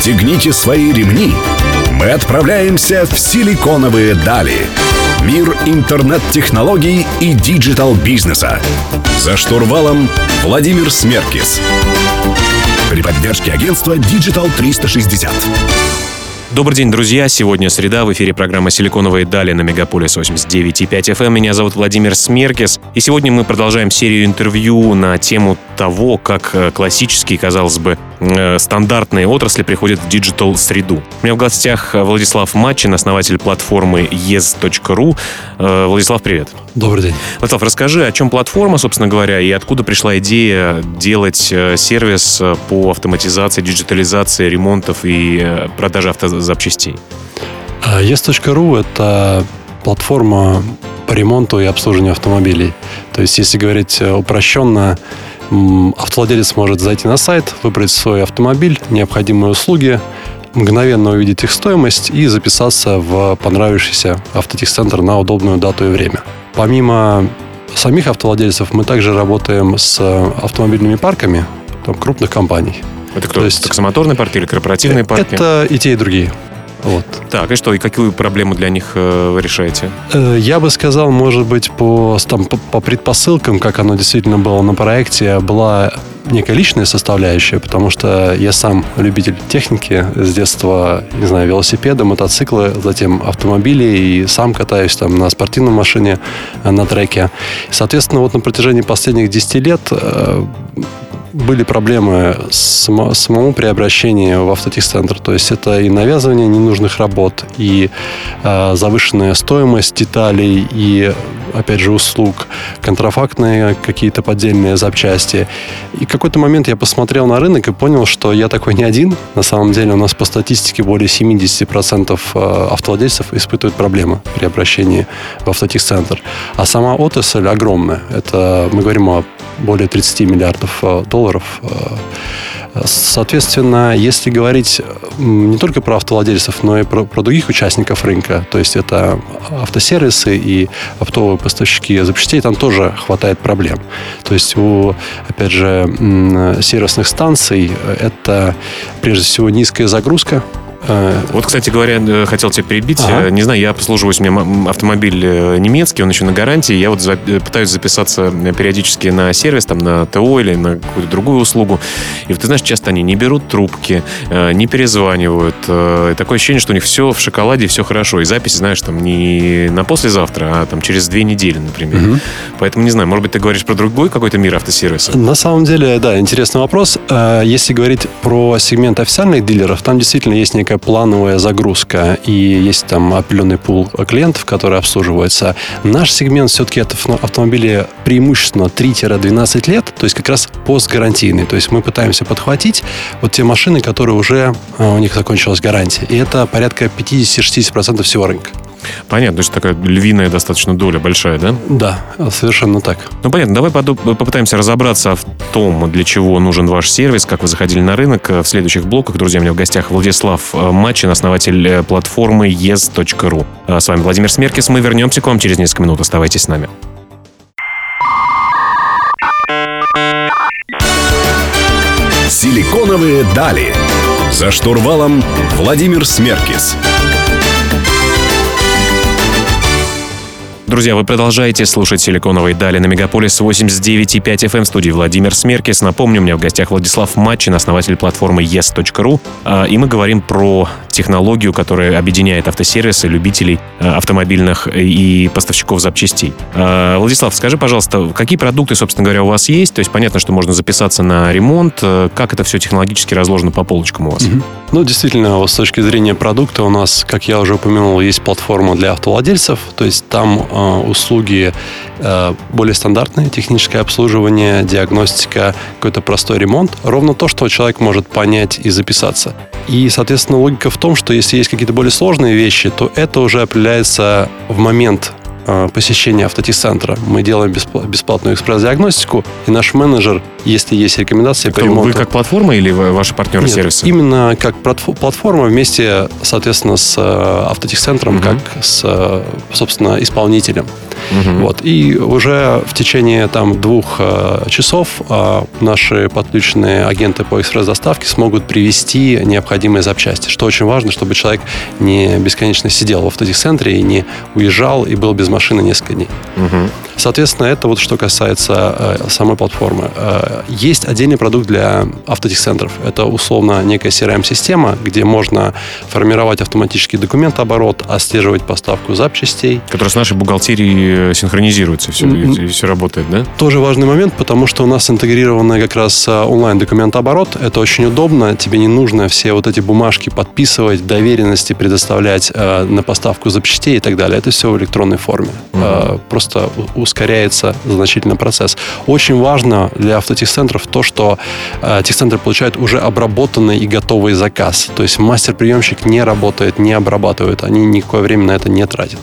Пристегните свои ремни. Мы отправляемся в силиконовые дали. Мир интернет-технологий и digital-бизнеса. За штурвалом Владимир Смеркис. При поддержке агентства Digital 360. Добрый день, друзья. Сегодня среда. В эфире программа «Силиконовые дали» на Мегаполис 89.5 FM. Эм. Меня зовут Владимир Смеркис. И сегодня мы продолжаем серию интервью на тему того, как э, классические, казалось бы, э, стандартные отрасли приходят в digital-среду. У меня в гостях Владислав Матчин, основатель платформы yez.ru. Э, Владислав, привет. Добрый день. Владислав, расскажи, о чем платформа, собственно говоря, и откуда пришла идея делать сервис по автоматизации, диджитализации ремонтов и продаже автозапчастей запчастей? Yes.ru это платформа по ремонту и обслуживанию автомобилей. То есть, если говорить э, упрощенно, автовладелец может зайти на сайт, выбрать свой автомобиль, необходимые услуги, мгновенно увидеть их стоимость и записаться в понравившийся автотехцентр на удобную дату и время. Помимо самих автовладельцев, мы также работаем с автомобильными парками там, крупных компаний. Это кто? То есть, таксомоторные парки или корпоративные парки? Это и те, и другие. Вот. Так, и что, и какую проблему для них э, вы решаете? Э, я бы сказал, может быть, по, там, по, по предпосылкам, как оно действительно было на проекте, была некая личная составляющая, потому что я сам любитель техники с детства, не знаю, велосипеда, мотоциклы, затем автомобили, и сам катаюсь там на спортивной машине э, на треке. Соответственно, вот на протяжении последних 10 лет э, были проблемы с самому при обращении в автотехцентр. То есть это и навязывание ненужных работ, и э, завышенная стоимость деталей, и, опять же, услуг, контрафактные какие-то поддельные запчасти. И какой-то момент я посмотрел на рынок и понял, что я такой не один. На самом деле у нас по статистике более 70% э, автовладельцев испытывают проблемы при обращении в автотехцентр. А сама отрасль огромная. Это мы говорим о более 30 миллиардов э, долларов. Э, соответственно, если говорить не только про автовладельцев, но и про, про других участников рынка, то есть это автосервисы и оптовые поставщики запчастей, там тоже хватает проблем. То есть у, опять же, сервисных станций это прежде всего низкая загрузка вот, кстати говоря, э, хотел тебя перебить. Ага. Э, не знаю, я обслуживаюсь, у меня автомобиль немецкий, он еще на гарантии. Я вот за, пытаюсь записаться периодически на сервис, там, на ТО или на какую-то другую услугу. И вот ты знаешь, часто они не берут трубки, не перезванивают. Такое ощущение, что у них все в шоколаде, все хорошо. И запись, знаешь, там не на послезавтра, а там через две недели, например. Угу. Поэтому, не знаю, может быть, ты говоришь про другой какой-то мир автосервиса? На самом деле, да, интересный вопрос. Если говорить про сегмент официальных дилеров, там действительно есть некая плановая загрузка, и есть там определенный пул клиентов, которые обслуживаются. Наш сегмент все-таки это автомобили преимущественно 3-12 лет, то есть как раз постгарантийный. То есть мы пытаемся подхватить вот те машины, которые уже а, у них закончилась гарантия. И это порядка 50-60% всего рынка. Понятно, то есть такая львиная достаточно доля большая, да? Да, совершенно так. Ну, понятно. Давай попытаемся разобраться в том, для чего нужен ваш сервис, как вы заходили на рынок. В следующих блоках, друзья, у меня в гостях Владислав э, Мачин, основатель э, платформы yes.ru. А с вами Владимир Смеркис. Мы вернемся к вам через несколько минут. Оставайтесь с нами. Силиконовые дали. За штурвалом Владимир Смеркис. Друзья, вы продолжаете слушать «Силиконовые дали» на Мегаполис 89.5 FM эм студии Владимир Смеркис. Напомню, у меня в гостях Владислав Матчин, основатель платформы yes.ru. А, и мы говорим про технологию, которая объединяет автосервисы, любителей а, автомобильных и поставщиков запчастей. А, Владислав, скажи, пожалуйста, какие продукты, собственно говоря, у вас есть? То есть понятно, что можно записаться на ремонт. Как это все технологически разложено по полочкам у вас? Угу. Ну, действительно, с точки зрения продукта у нас, как я уже упомянул, есть платформа для автовладельцев. То есть там Э, услуги э, более стандартные, техническое обслуживание, диагностика, какой-то простой ремонт. Ровно то, что человек может понять и записаться. И, соответственно, логика в том, что если есть какие-то более сложные вещи, то это уже определяется в момент Э, посещения автотехцентра. Мы делаем бесплатную экспресс-диагностику, и наш менеджер, если есть рекомендации Кто, по ремонту... Вы как платформа или ваши партнеры Нет, сервиса? именно как платформа вместе, соответственно, с э, автотехцентром, угу. как с, э, собственно, исполнителем. Угу. Вот. И уже в течение там, двух э, часов э, наши подключенные агенты по экспресс-доставке смогут привести необходимые запчасти, что очень важно, чтобы человек не бесконечно сидел в автотехцентре и не уезжал и был без машины несколько дней. Угу. Соответственно, это вот что касается э, самой платформы. Э, есть отдельный продукт для автотехцентров. Это условно некая CRM-система, где можно формировать автоматический документооборот, отслеживать поставку запчастей. Которая с нашей бухгалтерией э, синхронизируется, все, mm-hmm. и все работает, да? Тоже важный момент, потому что у нас интегрированный как раз э, онлайн-документооборот. Это очень удобно. Тебе не нужно все вот эти бумажки подписывать, доверенности предоставлять э, на поставку запчастей и так далее. Это все в электронной форме. Mm-hmm. Э, просто ускоряется значительно процесс. Очень важно для автотехцентров то, что э, техцентры получают уже обработанный и готовый заказ. То есть мастер-приемщик не работает, не обрабатывает. Они никакое время на это не тратят.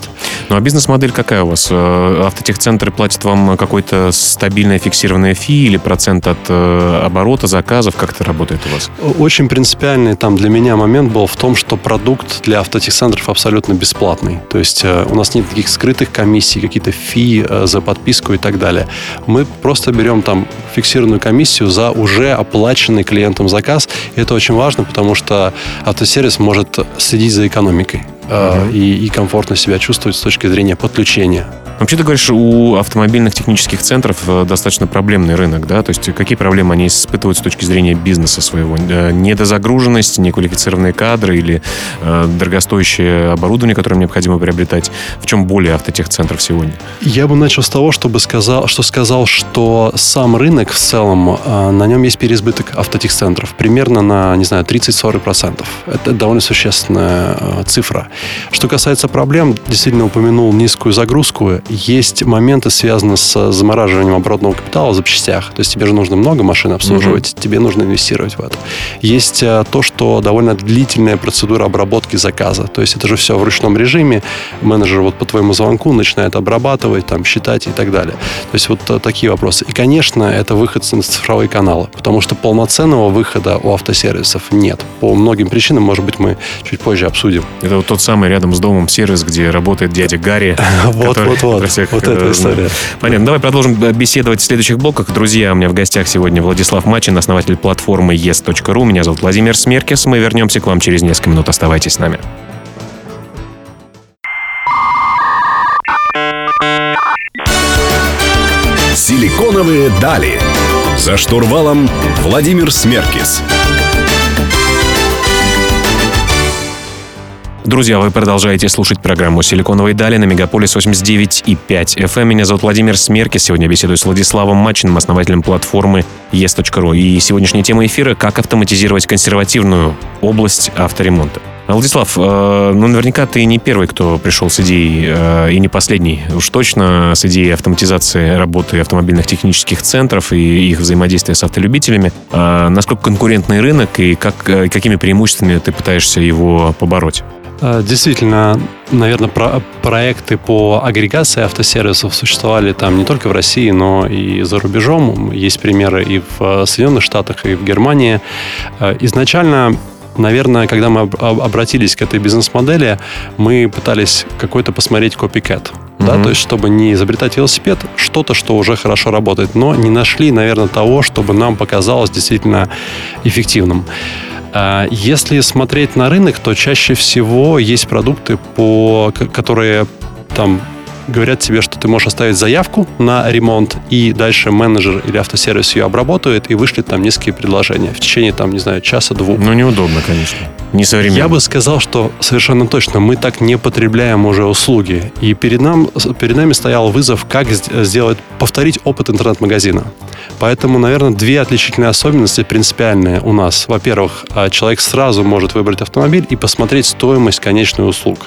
Ну а бизнес-модель какая у вас? Э, автотехцентры платят вам какой-то стабильное фиксированное фи или процент от э, оборота заказов? Как это работает у вас? Очень принципиальный там для меня момент был в том, что продукт для автотехцентров абсолютно бесплатный. То есть э, у нас нет никаких скрытых комиссий, какие-то фи за подписку и так далее. Мы просто берем там фиксированную комиссию за уже оплаченный клиентом заказ. И это очень важно, потому что автосервис может следить за экономикой uh-huh. и, и комфортно себя чувствовать с точки зрения подключения. Вообще, ты говоришь, у автомобильных технических центров э, достаточно проблемный рынок, да? То есть какие проблемы они испытывают с точки зрения бизнеса своего? Э, недозагруженность, неквалифицированные кадры или э, дорогостоящее оборудование, которое необходимо приобретать? В чем более автотехцентров сегодня? Я бы начал с того, чтобы сказал, что сказал, что сам рынок в целом, э, на нем есть переизбыток автотехцентров. Примерно на, не знаю, 30-40%. Это довольно существенная э, цифра. Что касается проблем, действительно упомянул низкую загрузку есть моменты, связанные с замораживанием оборотного капитала в запчастях. То есть тебе же нужно много машин обслуживать, угу. тебе нужно инвестировать в это. Есть э, то, что довольно длительная процедура обработки заказа. То есть это же все в ручном режиме. Менеджер вот по твоему звонку начинает обрабатывать, там, считать и так далее. То есть вот э, такие вопросы. И, конечно, это выход на цифровые каналы, потому что полноценного выхода у автосервисов нет. По многим причинам, может быть, мы чуть позже обсудим. Это вот тот самый рядом с домом сервис, где работает дядя Гарри. Вот, вот, вот вот, всех, вот эта э, история. Понятно. Давай продолжим беседовать в следующих блоках. Друзья, у меня в гостях сегодня Владислав Мачин, основатель платформы yes.ru. Меня зовут Владимир Смеркис. Мы вернемся к вам через несколько минут. Оставайтесь с нами. Силиконовые дали. За штурвалом Владимир Смеркис. Друзья, вы продолжаете слушать программу «Силиконовые дали» на Мегаполис 89,5 FM. Меня зовут Владимир Смеркис. Сегодня беседую с Владиславом Мачиным, основателем платформы yes.ru. И сегодняшняя тема эфира – как автоматизировать консервативную область авторемонта. Владислав, э, ну наверняка ты не первый, кто пришел с идеей, э, и не последний, уж точно с идеей автоматизации работы автомобильных технических центров и их взаимодействия с автолюбителями. А насколько конкурентный рынок и как, э, какими преимуществами ты пытаешься его побороть? Э, действительно, наверное, про проекты по агрегации автосервисов существовали там не только в России, но и за рубежом. Есть примеры и в э, Соединенных Штатах, и в Германии. Э, изначально наверное, когда мы обратились к этой бизнес-модели, мы пытались какой-то посмотреть копикет. Mm-hmm. Да, то есть, чтобы не изобретать велосипед, что-то, что уже хорошо работает, но не нашли, наверное, того, чтобы нам показалось действительно эффективным. А если смотреть на рынок, то чаще всего есть продукты, по, которые там говорят тебе, что ты можешь оставить заявку на ремонт, и дальше менеджер или автосервис ее обработает и вышлет там несколько предложения в течение, там, не знаю, часа-двух. Ну, неудобно, конечно. Не современно. Я бы сказал, что совершенно точно мы так не потребляем уже услуги. И перед, нам, перед нами стоял вызов, как сделать, повторить опыт интернет-магазина. Поэтому, наверное, две отличительные особенности принципиальные у нас. Во-первых, а, человек сразу может выбрать автомобиль и посмотреть стоимость конечной услуг.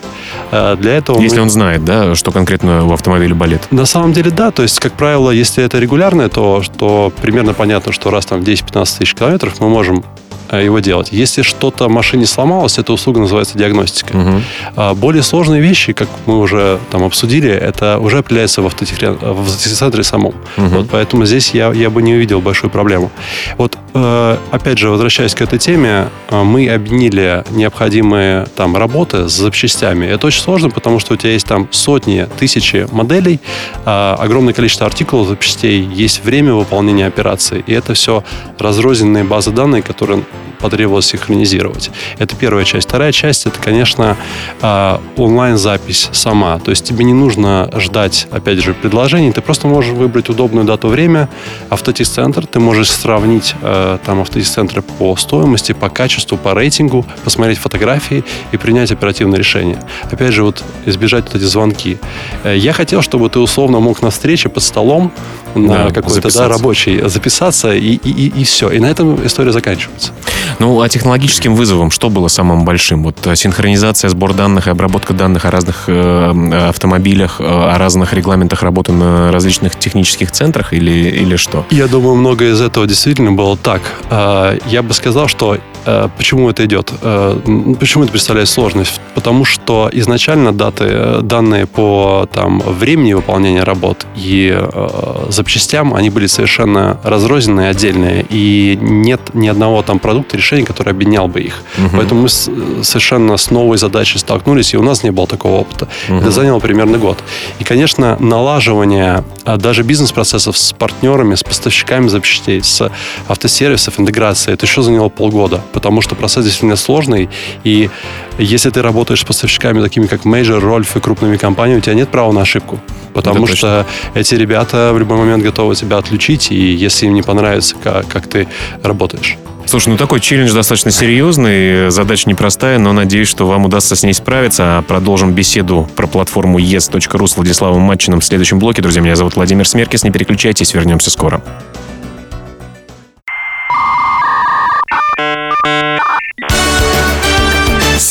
А, для этого Если мы... он знает, да, что конкретно у автомобиля болит. На самом деле, да. То есть, как правило, если это регулярное, то, то примерно понятно, что раз там 10-15 тысяч километров мы можем э, его делать. Если что-то в машине сломалось, эта услуга называется диагностика. Угу. Более сложные вещи, как мы уже там обсудили, это уже определяется в, в автоцентре самом. Угу. Вот, поэтому здесь я, я бы не увидел большую проблему. Вот, э, опять же, возвращаясь к этой теме, э, мы объединили необходимые там работы с запчастями. Это очень сложно, потому что у тебя есть там сотни, тысячи моделей, э, огромное количество артикулов запчастей, есть время выполнения операции, и это все разрозненные базы данных, которые потребовалось синхронизировать. Это первая часть. Вторая часть это, конечно, а, онлайн-запись сама. То есть тебе не нужно ждать, опять же, предложений. Ты просто можешь выбрать удобную дату, время, автотест-центр. Ты можешь сравнить э, там автотест-центры по стоимости, по качеству, по рейтингу, посмотреть фотографии и принять оперативное решение. Опять же, вот избежать вот эти звонки. Э, я хотел, чтобы ты условно мог на встрече под столом на да, какой-то да, рабочий записаться и, и, и, и все. И на этом история заканчивается. Ну, а технологическим вызовом что было самым большим? Вот э, синхронизация, сбор данных и обработка данных о разных э, автомобилях, э, о разных регламентах работы на различных технических центрах или, или что? Я думаю, многое из этого действительно было так. А, я бы сказал, что Э, почему это идет? Э, почему это представляет сложность? Потому что изначально даты, э, данные по там, времени выполнения работ и э, запчастям, они были совершенно разрозненные, отдельные, и нет ни одного там продукта, решения, который объединял бы их. Угу. Поэтому мы с, совершенно с новой задачей столкнулись, и у нас не было такого опыта. Угу. Это заняло примерно год. И, конечно, налаживание даже бизнес-процессов с партнерами, с поставщиками запчастей, с автосервисов, интеграция, это еще заняло полгода потому что процесс действительно сложный, и если ты работаешь с поставщиками, такими как Major, Рольф и крупными компаниями, у тебя нет права на ошибку. Потому Это что точно. эти ребята в любой момент готовы тебя отключить, и если им не понравится, как, как ты работаешь. Слушай, ну такой челлендж достаточно серьезный, задача непростая, но надеюсь, что вам удастся с ней справиться. А продолжим беседу про платформу yes.ru с Владиславом Матчиным в следующем блоке. Друзья, меня зовут Владимир Смеркис, не переключайтесь, вернемся скоро.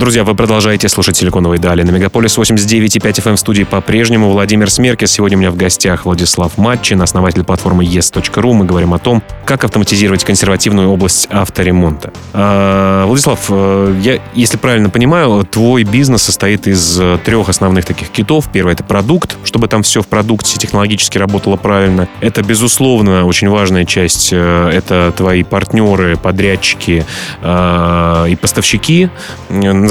Друзья, вы продолжаете слушать «Силиконовые дали» на Мегаполис 89.5 FM эм студии по-прежнему. Владимир Смеркис. Сегодня у меня в гостях Владислав Матчин, основатель платформы yes.ru. Мы говорим о том, как автоматизировать консервативную область авторемонта. А, Владислав, э, я, если правильно понимаю, твой бизнес состоит из э, трех основных таких китов. Первый — это продукт, чтобы там все в продукте технологически работало правильно. Это, безусловно, очень важная часть. Э, это твои партнеры, подрядчики и поставщики,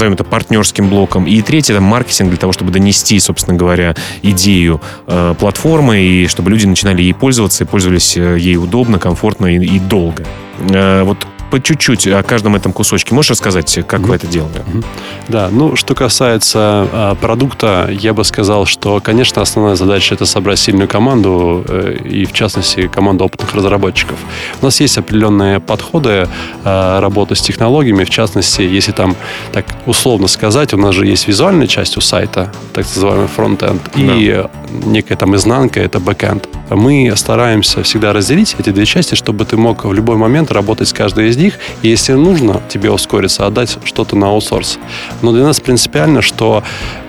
назовем это партнерским блоком. И третье, это маркетинг для того, чтобы донести, собственно говоря, идею э, платформы, и чтобы люди начинали ей пользоваться и пользовались э, ей удобно, комфортно и, и долго. Э, вот по чуть-чуть о каждом этом кусочке. Можешь рассказать, как mm-hmm. вы это делали? Mm-hmm. Да, ну, что касается э, продукта, я бы сказал, что, конечно, основная задача это собрать сильную команду, э, и, в частности, команду опытных разработчиков. У нас есть определенные подходы э, работы с технологиями, в частности, если там, так условно сказать, у нас же есть визуальная часть у сайта, так называемый фронтенд, да. и некая там изнанка, это бэкенд. Мы стараемся всегда разделить эти две части, чтобы ты мог в любой момент работать с каждой из них, и если нужно тебе ускориться, отдать что-то на аутсорс. Но для нас принципиально, что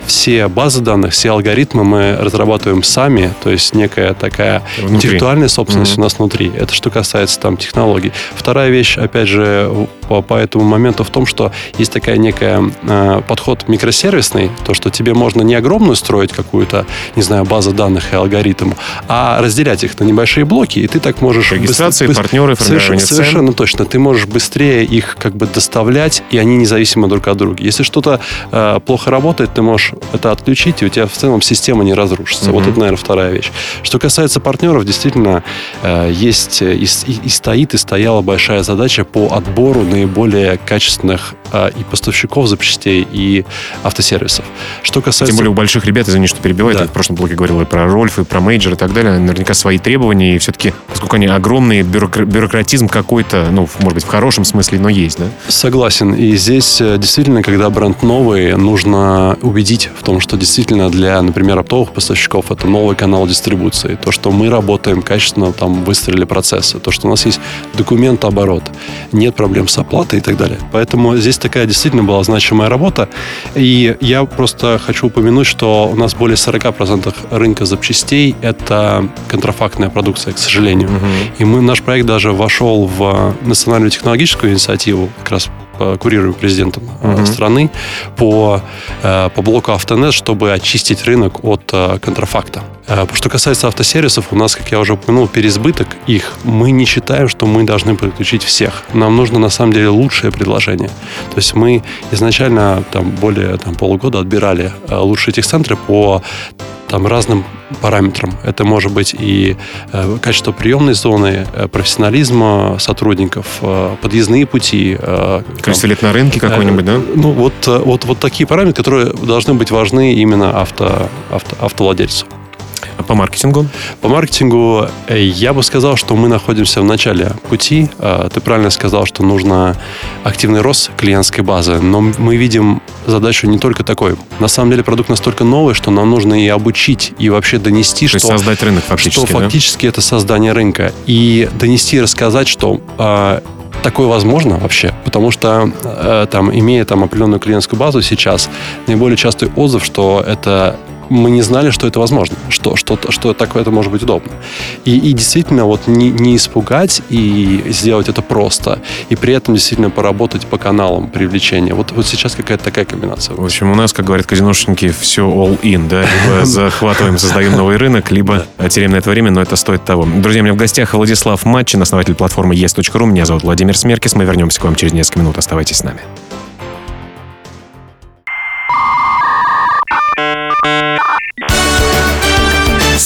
все базы данных, все алгоритмы мы разрабатываем сами, то есть некая такая внутри. интеллектуальная собственность mm-hmm. у нас внутри. Это что касается там технологий. Вторая вещь, опять же, по, по этому моменту в том, что есть такая некая э, подход микросервисный, то, что тебе можно не огромную строить какую-то, не знаю, базу данных и алгоритм, а разделять их на небольшие блоки, и ты так можешь... Регистрации, быстр, партнеры, совершенно, совершенно точно. Ты можешь быстрее их как бы доставлять, и они независимы друг от друга. Если что-то э, плохо работает, ты можешь это отключить, и у тебя в целом система не разрушится. Mm-hmm. Вот это, наверное, вторая вещь. Что касается партнеров, действительно, э, есть и, и, и стоит, и стояла большая задача по отбору наиболее качественных э, и поставщиков запчастей, и автосервисов. Что касается... Тем более у больших ребят, извини, что перебиваю, да. я в прошлом блоке говорил и про Рольф, и про Major и так далее, наверняка свои требования, и все-таки, поскольку они огромные, бюрокра- бюрократизм какой-то, ну, может быть, в хорошем смысле, но есть, да? Согласен. И здесь э, действительно, когда бренд новый, нужно убедить в том, что действительно для, например, оптовых поставщиков это новый канал дистрибуции. То, что мы работаем качественно, там выстроили процессы. То, что у нас есть документооборот, нет проблем с АП, зарплаты и так далее. Поэтому здесь такая действительно была значимая работа. И я просто хочу упомянуть, что у нас более 40% рынка запчастей – это контрафактная продукция, к сожалению. Угу. И мы, наш проект даже вошел в национальную технологическую инициативу, как раз курируем президентом uh-huh. страны по, э, по блоку Автонет, чтобы очистить рынок от э, контрафакта. Что касается автосервисов, у нас, как я уже упомянул, переизбыток их. Мы не считаем, что мы должны подключить всех. Нам нужно, на самом деле, лучшее предложение. То есть мы изначально там, более там, полугода отбирали лучшие техцентры по там разным параметрам. Это может быть и э, качество приемной зоны, э, профессионализма сотрудников, э, подъездные пути. Э, лет на рынке какой-нибудь, да? Ну, вот, вот, вот такие параметры, которые должны быть важны именно авто, авто, автовладельцу. А по маркетингу? По маркетингу э, я бы сказал, что мы находимся в начале пути. А, ты правильно сказал, что нужно активный рост клиентской базы, но мы видим задачу не только такой. На самом деле продукт настолько новый, что нам нужно и обучить, и вообще донести, То что... создать рынок фактически, Что да? фактически это создание рынка. И донести и рассказать, что а, такое возможно вообще, потому что э, там, имея там определенную клиентскую базу сейчас, наиболее частый отзыв, что это мы не знали, что это возможно, что, что, что так это может быть удобно. И, и действительно вот не, не испугать и сделать это просто, и при этом действительно поработать по каналам привлечения. Вот, вот сейчас какая-то такая комбинация. В общем, у нас, как говорят казиношники, все all-in, да? Либо захватываем, создаем новый рынок, либо теряем на это время, но это стоит того. Друзья, у меня в гостях Владислав Матчин, основатель платформы есть.ру. Меня зовут Владимир Смеркис. Мы вернемся к вам через несколько минут. Оставайтесь с нами.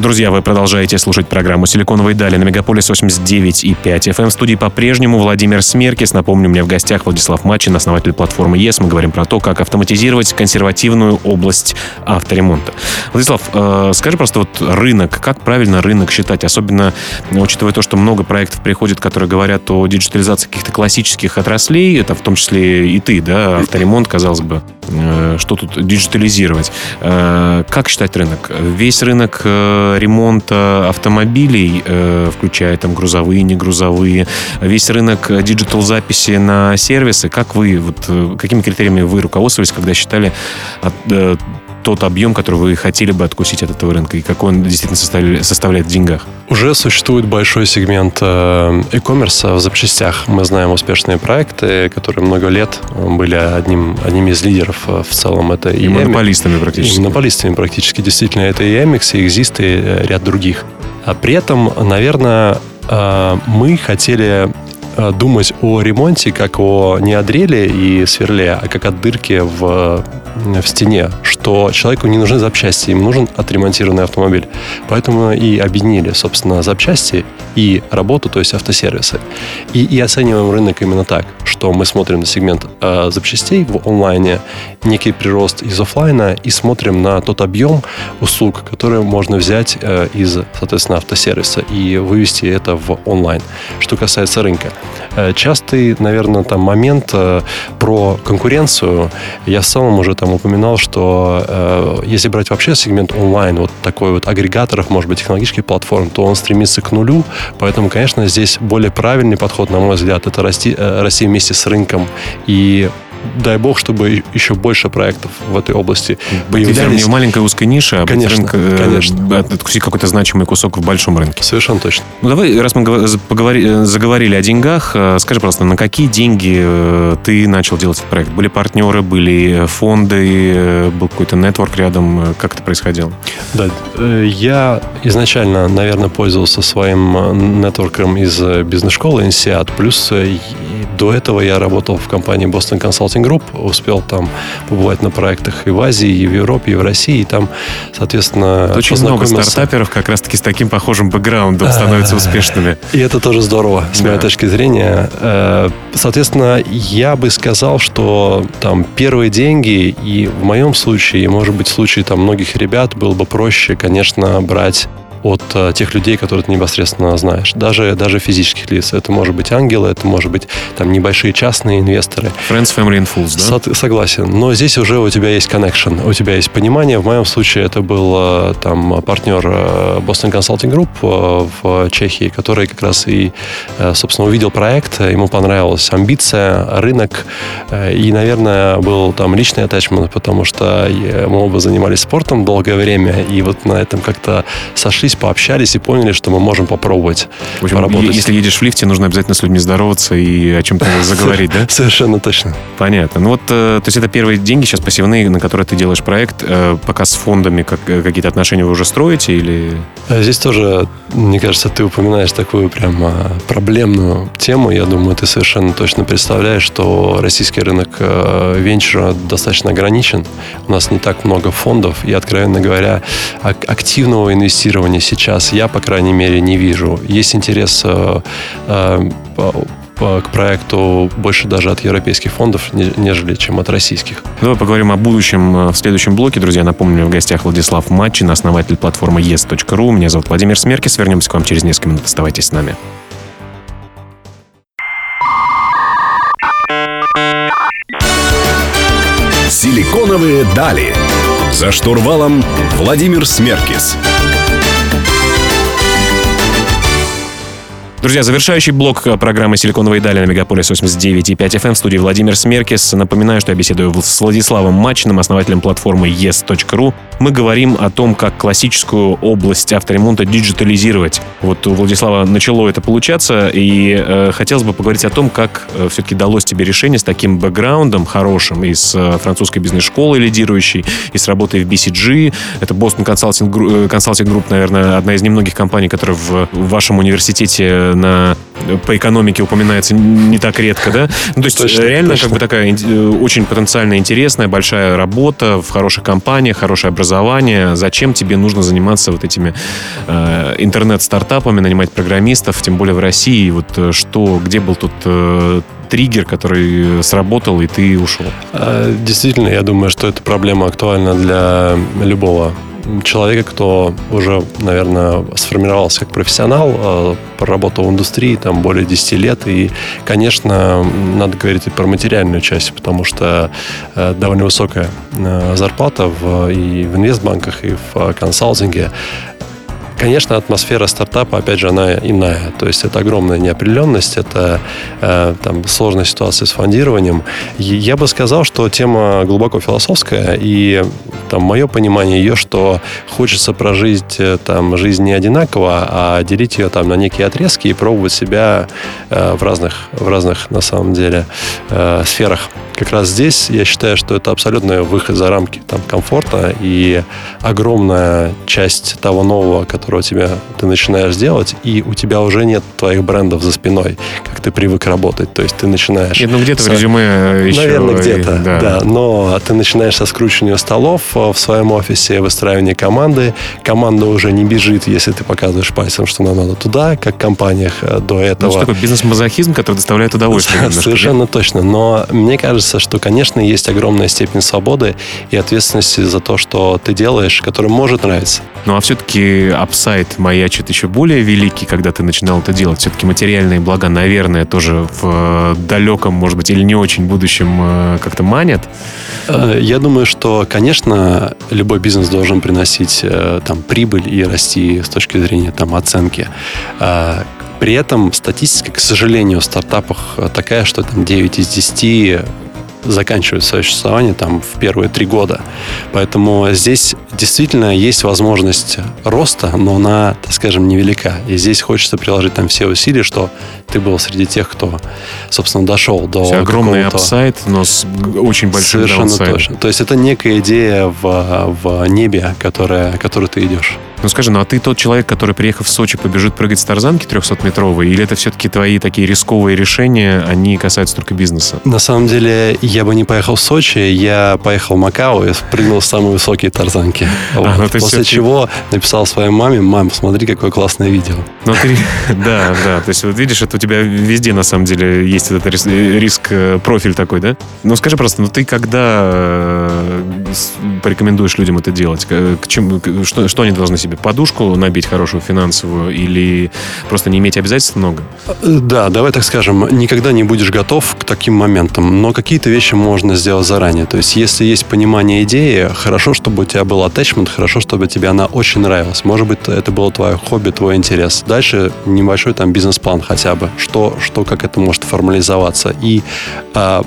Друзья, вы продолжаете слушать программу «Силиконовые дали» на Мегаполис 89,5 FM. В студии по-прежнему Владимир Смеркис. Напомню, у меня в гостях Владислав Мачин, основатель платформы ЕС. Мы говорим про то, как автоматизировать консервативную область авторемонта. Владислав, э, скажи просто вот рынок, как правильно рынок считать? Особенно учитывая то, что много проектов приходит, которые говорят о диджитализации каких-то классических отраслей. Это в том числе и ты, да, авторемонт, казалось бы. Э, что тут диджитализировать? Э, как считать рынок? Весь рынок э, ремонта автомобилей, включая там грузовые, негрузовые, весь рынок digital-записи на сервисы. Как вы, вот, какими критериями вы руководствовались, когда считали тот объем, который вы хотели бы откусить от этого рынка, и какой он действительно составляет, составляет в деньгах? Уже существует большой сегмент e-commerce в запчастях. Мы знаем успешные проекты, которые много лет были одним, одним из лидеров в целом. Это и, и монополистами практически. И монополистами практически. Действительно, это и Amex, и Exist, и ряд других. А при этом, наверное, мы хотели думать о ремонте как о не о дреле и сверле, а как о дырке в в стене, что человеку не нужны запчасти, им нужен отремонтированный автомобиль. Поэтому и объединили, собственно, запчасти и работу, то есть автосервисы. И, и оцениваем рынок именно так, что мы смотрим на сегмент э, запчастей в онлайне, некий прирост из офлайна и смотрим на тот объем услуг, которые можно взять э, из, соответственно, автосервиса и вывести это в онлайн. Что касается рынка. Э, частый, наверное, там момент э, про конкуренцию. Я целом уже там упоминал, что э, если брать вообще сегмент онлайн, вот такой вот агрегаторов, может быть, технологических платформ, то он стремится к нулю. Поэтому, конечно, здесь более правильный подход, на мой взгляд, это расти, э, расти вместе с рынком и дай бог, чтобы еще больше проектов в этой области появлялись. не в маленькой узкой нише, а конечно, рынок, э, конечно. откусить какой-то значимый кусок в большом рынке. Совершенно точно. Ну давай, раз мы поговори, э, заговорили о деньгах, э, скажи, просто, на какие деньги ты начал делать этот проект? Были партнеры, были фонды, был какой-то нетворк рядом? Как это происходило? Да, я изначально, наверное, пользовался своим нетворком из бизнес-школы INSEAD, плюс до этого я работал в компании Boston Consulting Group, успел там побывать на проектах и в Азии, и в Европе, и в России, и там, соответственно, Очень много стартаперов как раз-таки с таким похожим бэкграундом а, становятся успешными. И это тоже здорово, с моей точки зрения. Э, соответственно, я бы сказал, что там первые деньги, и в моем случае, и, может быть, в случае там многих ребят, было бы проще, конечно, брать от э, тех людей, которые ты непосредственно знаешь. Даже, даже физических лиц. Это может быть ангелы, это может быть там небольшие частные инвесторы. Friends, Family and Fools, да? Со- согласен. Но здесь уже у тебя есть connection, у тебя есть понимание. В моем случае это был э, там партнер э, Boston Consulting Group э, в Чехии, который как раз и, собственно, увидел проект, ему понравилась амбиция, рынок, и, наверное, был там личный атачмент, потому что мы оба занимались спортом долгое время, и вот на этом как-то сошлись, пообщались и поняли, что мы можем попробовать в общем, поработать. Если едешь в лифте, нужно обязательно с людьми здороваться и о чем-то заговорить, да? Совершенно точно. Понятно. Ну вот, то есть это первые деньги сейчас пассивные, на которые ты делаешь проект, пока с фондами как, какие-то отношения вы уже строите или... Здесь тоже, мне кажется, ты упоминаешь такую прям проблемную тему. Я думаю, ты совершенно точно представляешь, что российский рынок венчура достаточно ограничен. У нас не так много фондов, и, откровенно говоря, активного инвестирования сейчас я, по крайней мере, не вижу. Есть интерес э, э, к проекту больше даже от европейских фондов, нежели чем от российских. Давай поговорим о будущем э, в следующем блоке. Друзья, напомню, в гостях Владислав Матчин, основатель платформы yes.ru. Меня зовут Владимир Смеркис. Вернемся к вам через несколько минут. Оставайтесь с нами. Силиконовые дали. За штурвалом Владимир Смеркис. Друзья, завершающий блок э, программы «Силиконовые дали» на Мегаполис 89.5 FM в студии Владимир Смеркис. Напоминаю, что я беседую с Владиславом Мачиным, основателем платформы yes.ru. Мы говорим о том, как классическую область авторемонта диджитализировать. Вот у Владислава начало это получаться, и э, хотелось бы поговорить о том, как э, все-таки далось тебе решение с таким бэкграундом хорошим, из э, французской бизнес-школы лидирующей, и с работой в BCG. Это Boston Consulting, Consulting Group, наверное, одна из немногих компаний, которая в, в вашем университете на, по экономике упоминается не так редко, да? Ну, то есть точно, реально точно. как бы такая э, очень потенциально интересная, большая работа в хороших компаниях, хорошее образование. Зачем тебе нужно заниматься вот этими э, интернет-стартапами, нанимать программистов, тем более в России? Вот э, что, где был тут э, триггер, который сработал, и ты ушел? А, действительно, я думаю, что эта проблема актуальна для любого человека, кто уже, наверное, сформировался как профессионал, э, проработал в индустрии там более 10 лет. И, конечно, надо говорить и про материальную часть, потому что э, довольно высокая э, зарплата в, и в инвестбанках, и в консалтинге. Конечно, атмосфера стартапа, опять же, она иная. То есть это огромная неопределенность, это э, там, сложная ситуация с фондированием. я бы сказал, что тема глубоко философская, и там мое понимание ее, что хочется прожить э, там жизнь не одинаково, а делить ее там на некие отрезки и пробовать себя э, в разных, в разных на самом деле э, сферах. Как раз здесь я считаю, что это абсолютно выход за рамки там комфорта и огромная часть того нового, который которого тебя ты начинаешь делать, и у тебя уже нет твоих брендов за спиной, как ты привык работать. То есть ты начинаешь... Нет, ну где-то со... в резюме еще... Наверное, где-то, да. да. Но ты начинаешь со скручивания столов э, в своем офисе, выстраивания команды. Команда уже не бежит, если ты показываешь пальцем, что нам надо туда, как в компаниях э, до этого. Ну, что такое бизнес-мазохизм, который доставляет удовольствие. Да, совершенно точно. Но мне кажется, что, конечно, есть огромная степень свободы и ответственности за то, что ты делаешь, который может нравиться. Ну, а все-таки апсайт маячит еще более великий, когда ты начинал это делать. Все-таки материальные блага, наверное, тоже в э, далеком, может быть, или не очень будущем э, как-то манят. Э, я думаю, что, конечно, любой бизнес должен приносить там прибыль и расти с точки зрения там оценки. При этом статистика, к сожалению, в стартапах такая, что там 9 из 10 заканчивают свое существование там в первые три года. Поэтому здесь действительно есть возможность роста, но она, так скажем, невелика. И здесь хочется приложить там все усилия, что ты был среди тех, кто, собственно, дошел до Все огромный апсайт, но с очень большим Совершенно даунсайдом. точно. То есть это некая идея в, в небе, которая, которую ты идешь. Ну скажи, ну а ты тот человек, который, приехав в Сочи, побежит прыгать с тарзанки 300-метровой, или это все-таки твои такие рисковые решения, они касаются только бизнеса? На самом деле, я бы не поехал в Сочи, я поехал в Макао и прыгнул с самые высокие тарзанки. А, вот. ну, После чего написал своей маме, мам, смотри, какое классное видео. Ну ты, да, да, то есть вот видишь, это у тебя везде на самом деле есть этот риск, э, профиль такой, да? Ну скажи просто, ну ты когда э, порекомендуешь людям это делать? К чем, что, что они должны себе себе подушку набить хорошую финансовую или просто не иметь обязательств много? Да, давай так скажем, никогда не будешь готов к таким моментам, но какие-то вещи можно сделать заранее. То есть, если есть понимание идеи, хорошо, чтобы у тебя был attachment, хорошо, чтобы тебе она очень нравилась. Может быть, это было твое хобби, твой интерес. Дальше небольшой там бизнес-план хотя бы, что, что как это может формализоваться. И а,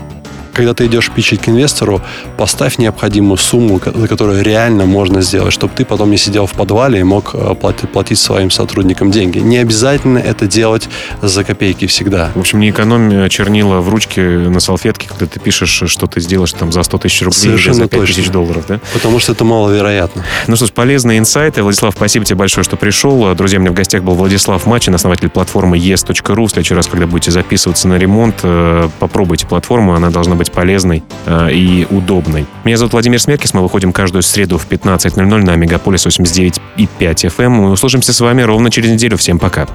когда ты идешь пичить к инвестору, поставь необходимую сумму, за которую реально можно сделать, чтобы ты потом не сидел в подвале и мог э, платить, платить своим сотрудникам деньги. Не обязательно это делать за копейки всегда. В общем, не экономь чернила в ручке на салфетке, когда ты пишешь, что ты сделаешь там за 100 тысяч рублей Совершенно или за 5 точно. тысяч долларов, да? Потому что это маловероятно. Ну что ж, полезные инсайты. Владислав, спасибо тебе большое, что пришел. Друзья, у меня в гостях был Владислав Мачин, основатель платформы yes.ru. В следующий раз, когда будете записываться на ремонт, э, попробуйте платформу, она должна быть полезной э, и удобной. Меня зовут Владимир Смеркис, мы выходим каждую среду в 15.00 на Мегаполис 89,5 FM. Мы услышимся с вами ровно через неделю. Всем пока.